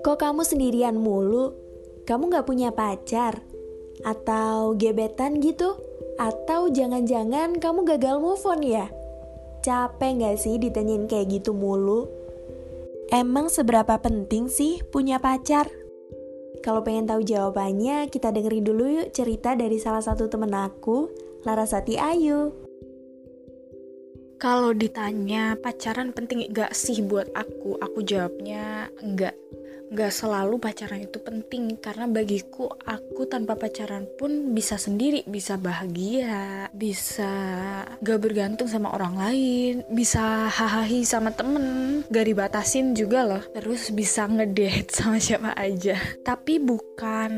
Kok kamu sendirian mulu? Kamu gak punya pacar? Atau gebetan gitu? Atau jangan-jangan kamu gagal move on ya? Capek gak sih ditanyain kayak gitu mulu? Emang seberapa penting sih punya pacar? Kalau pengen tahu jawabannya, kita dengerin dulu yuk cerita dari salah satu temen aku, Larasati Ayu. Kalau ditanya pacaran penting gak sih buat aku, aku jawabnya enggak gak selalu pacaran itu penting karena bagiku aku tanpa pacaran pun bisa sendiri bisa bahagia bisa gak bergantung sama orang lain bisa hahaha sama temen. Gak dibatasin juga loh terus bisa ngedate sama siapa aja. Tapi bukan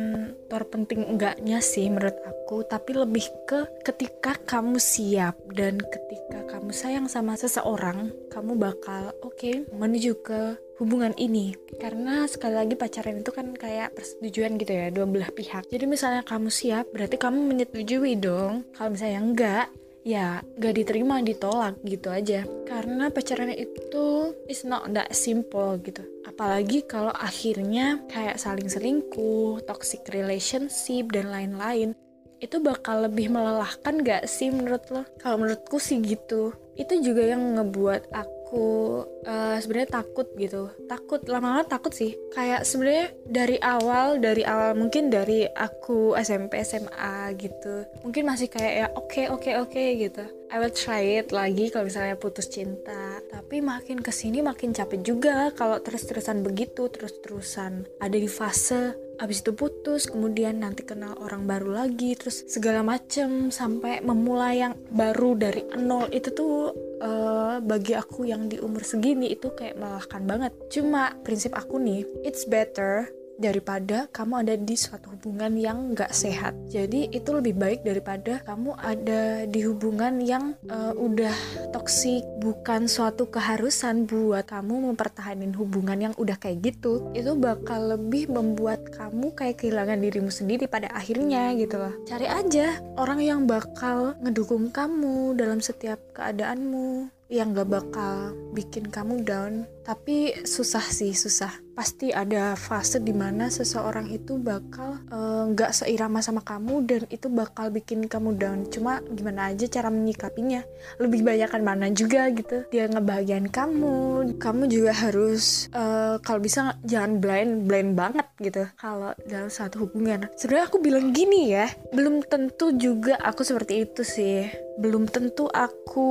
terpenting enggaknya sih menurut aku tapi lebih ke ketika kamu siap dan ketika kamu sayang sama seseorang kamu bakal oke okay, menuju ke hubungan ini. Karena sekali lagi pacaran itu kan kayak persetujuan gitu ya dua belah pihak jadi misalnya kamu siap berarti kamu menyetujui dong kalau misalnya enggak ya gak diterima ditolak gitu aja karena pacaran itu is not that simple gitu apalagi kalau akhirnya kayak saling selingkuh toxic relationship dan lain-lain itu bakal lebih melelahkan gak sih menurut lo? Kalau menurutku sih gitu. Itu juga yang ngebuat aku aku uh, sebenarnya takut gitu. Takut lama-lama takut sih. Kayak sebenarnya dari awal dari awal mungkin dari aku SMP SMA gitu. Mungkin masih kayak ya oke okay, oke okay, oke okay, gitu. I will try it lagi kalau misalnya putus cinta. Tapi makin ke sini makin capek juga kalau terus-terusan begitu terus-terusan ada di fase abis itu putus kemudian nanti kenal orang baru lagi terus segala macem sampai memulai yang baru dari nol. Itu tuh uh, bagi aku yang di umur segini itu kayak melelahkan banget. Cuma prinsip aku nih it's better daripada kamu ada di suatu hubungan yang gak sehat. Jadi itu lebih baik daripada kamu ada di hubungan yang uh, udah toksik, bukan suatu keharusan buat kamu mempertahankan hubungan yang udah kayak gitu. Itu bakal lebih membuat kamu kayak kehilangan dirimu sendiri pada akhirnya gitu loh. Cari aja orang yang bakal ngedukung kamu dalam setiap keadaanmu yang gak bakal bikin kamu down tapi susah sih susah pasti ada fase di mana seseorang itu bakal eh, nggak uh, seirama sama kamu dan itu bakal bikin kamu down. Cuma gimana aja cara menyikapinya? Lebih banyakkan mana juga gitu. Dia ngebahagiain kamu. Kamu juga harus uh, kalau bisa jangan blind blind banget gitu kalau dalam satu hubungan. Sebenarnya aku bilang gini ya belum tentu juga aku seperti itu sih. Belum tentu aku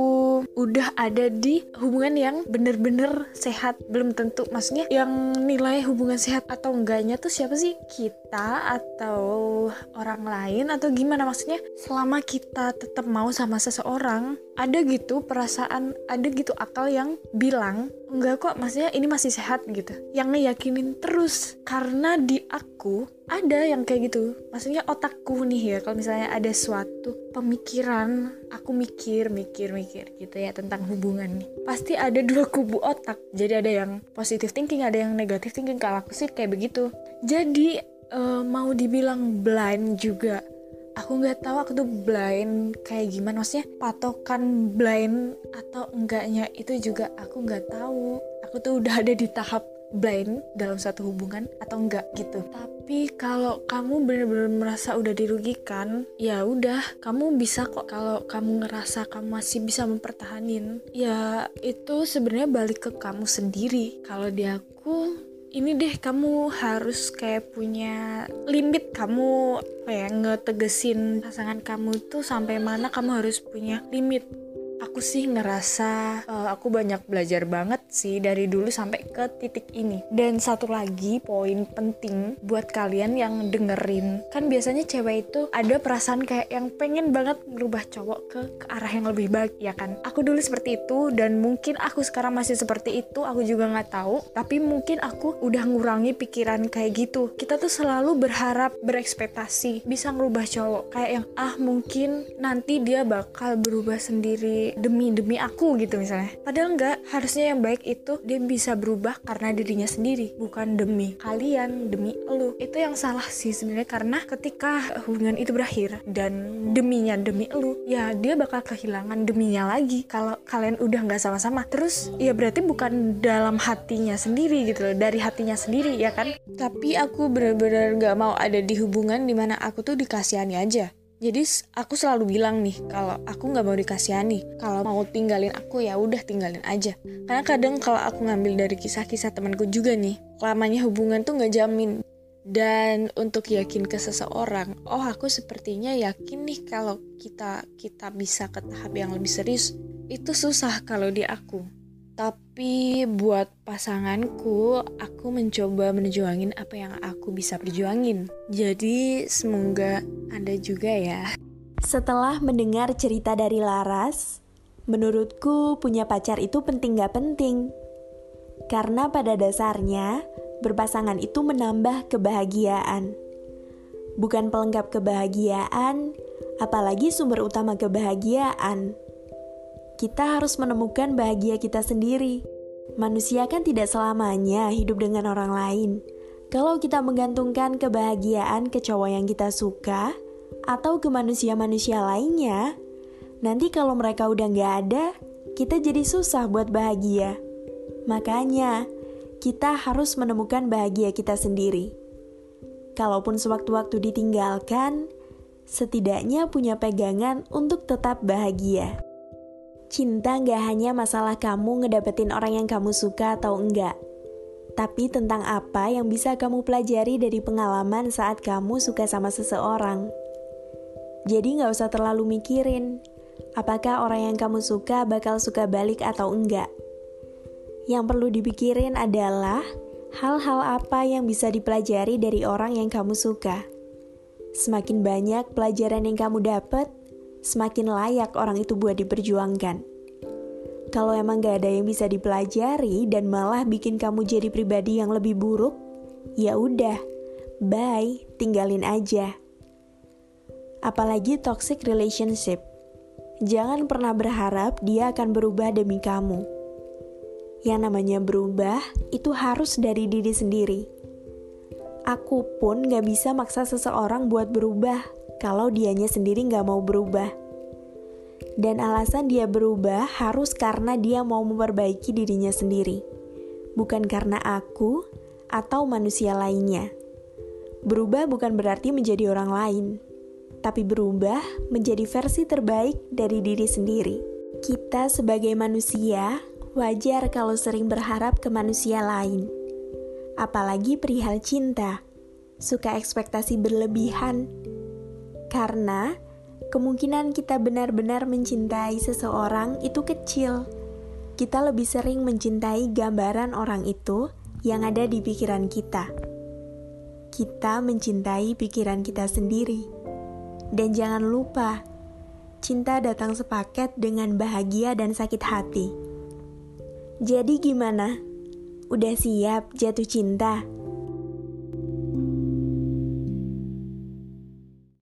udah ada di hubungan yang bener-bener sehat. Belum tentu maksudnya yang nilai hubungan sehat atau enggaknya tuh siapa sih? Kita atau orang lain? Atau gimana? Maksudnya selama kita tetap mau sama seseorang ada gitu perasaan ada gitu akal yang bilang enggak kok maksudnya ini masih sehat gitu. Yang ngeyakinin terus karena di aku ada yang kayak gitu. Maksudnya otakku nih ya kalau misalnya ada suatu pemikiran aku mikir mikir mikir gitu ya tentang hubungan nih. Pasti ada dua kubu otak. Jadi ada yang positive thinking ada yang negative thinking. Kalau aku sih kayak begitu. Jadi uh, mau dibilang blind juga aku nggak tahu aku tuh blind kayak gimana. Maksudnya patokan blind atau enggaknya itu juga aku nggak tahu. Aku tuh udah ada di tahap blind dalam satu hubungan atau enggak gitu. Tapi kalau kamu benar-benar merasa udah dirugikan ya udah kamu bisa kok. Kalau kamu ngerasa kamu masih bisa mempertahanin ya itu sebenarnya balik ke kamu sendiri. Kalau di aku ini deh kamu harus kayak punya limit. Kamu kayak ngetegesin pasangan kamu tuh sampai mana kamu harus punya limit aku sih ngerasa uh, aku banyak belajar banget sih dari dulu sampai ke titik ini. Dan satu lagi poin penting buat kalian yang dengerin, kan biasanya cewek itu ada perasaan kayak yang pengen banget ngerubah cowok ke, ke arah yang lebih baik ya kan. Aku dulu seperti itu dan mungkin aku sekarang masih seperti itu, aku juga nggak tahu. Tapi mungkin aku udah ngurangi pikiran kayak gitu. Kita tuh selalu berharap berekspektasi bisa ngerubah cowok kayak yang ah mungkin nanti dia bakal berubah sendiri demi demi aku gitu misalnya. Padahal enggak harusnya yang baik itu dia bisa berubah karena dirinya sendiri bukan demi kalian demi lu. Itu yang salah sih sebenarnya karena ketika hubungan itu berakhir dan deminya demi lu ya dia bakal kehilangan deminya lagi kalau kalian udah nggak sama-sama. Terus ya berarti bukan dalam hatinya sendiri gitu loh dari hatinya sendiri ya kan? Tapi aku benar-benar nggak mau ada di hubungan di mana aku tuh dikasihani aja jadi aku selalu bilang nih kalau aku nggak mau dikasihani kalau mau tinggalin aku ya udah tinggalin aja. Karena kadang kalau aku ngambil dari kisah-kisah temanku juga nih lamanya hubungan tuh nggak jamin. Dan untuk yakin ke seseorang oh aku sepertinya yakin nih kalau kita kita bisa ke tahap yang lebih serius itu susah kalau di aku tapi buat pasanganku, aku mencoba menjuangin apa yang aku bisa perjuangin. Jadi semoga Anda juga ya. Setelah mendengar cerita dari Laras, menurutku punya pacar itu penting gak penting. Karena pada dasarnya, berpasangan itu menambah kebahagiaan. Bukan pelengkap kebahagiaan, apalagi sumber utama kebahagiaan kita harus menemukan bahagia kita sendiri. Manusia kan tidak selamanya hidup dengan orang lain. Kalau kita menggantungkan kebahagiaan ke cowok yang kita suka atau ke manusia-manusia lainnya, nanti kalau mereka udah nggak ada, kita jadi susah buat bahagia. Makanya, kita harus menemukan bahagia kita sendiri. Kalaupun sewaktu-waktu ditinggalkan, setidaknya punya pegangan untuk tetap bahagia. Cinta gak hanya masalah kamu ngedapetin orang yang kamu suka atau enggak, tapi tentang apa yang bisa kamu pelajari dari pengalaman saat kamu suka sama seseorang. Jadi gak usah terlalu mikirin, apakah orang yang kamu suka bakal suka balik atau enggak. Yang perlu dipikirin adalah hal-hal apa yang bisa dipelajari dari orang yang kamu suka. Semakin banyak pelajaran yang kamu dapat, semakin layak orang itu buat diperjuangkan. Kalau emang gak ada yang bisa dipelajari dan malah bikin kamu jadi pribadi yang lebih buruk, ya udah, bye, tinggalin aja. Apalagi toxic relationship. Jangan pernah berharap dia akan berubah demi kamu. Yang namanya berubah itu harus dari diri sendiri. Aku pun gak bisa maksa seseorang buat berubah kalau dianya sendiri nggak mau berubah. Dan alasan dia berubah harus karena dia mau memperbaiki dirinya sendiri, bukan karena aku atau manusia lainnya. Berubah bukan berarti menjadi orang lain, tapi berubah menjadi versi terbaik dari diri sendiri. Kita sebagai manusia wajar kalau sering berharap ke manusia lain, apalagi perihal cinta, suka ekspektasi berlebihan karena kemungkinan kita benar-benar mencintai seseorang itu kecil. Kita lebih sering mencintai gambaran orang itu yang ada di pikiran kita. Kita mencintai pikiran kita sendiri. Dan jangan lupa, cinta datang sepaket dengan bahagia dan sakit hati. Jadi gimana? Udah siap jatuh cinta?